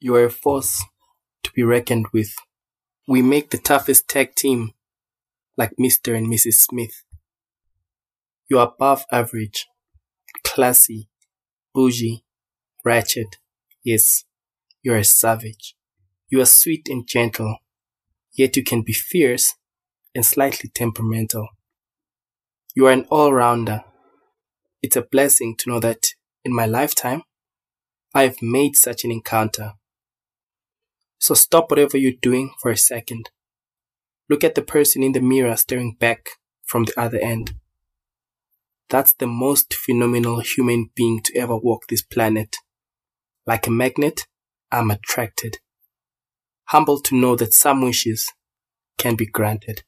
You are a force to be reckoned with. We make the toughest tag team, like Mr. and Mrs. Smith. You are above average, classy, bougie, ratchet. Yes, you are a savage. You are sweet and gentle, yet you can be fierce and slightly temperamental. You are an all-rounder. It's a blessing to know that in my lifetime, I have made such an encounter. So stop whatever you're doing for a second. Look at the person in the mirror staring back from the other end. That's the most phenomenal human being to ever walk this planet. Like a magnet, I'm attracted. Humble to know that some wishes can be granted.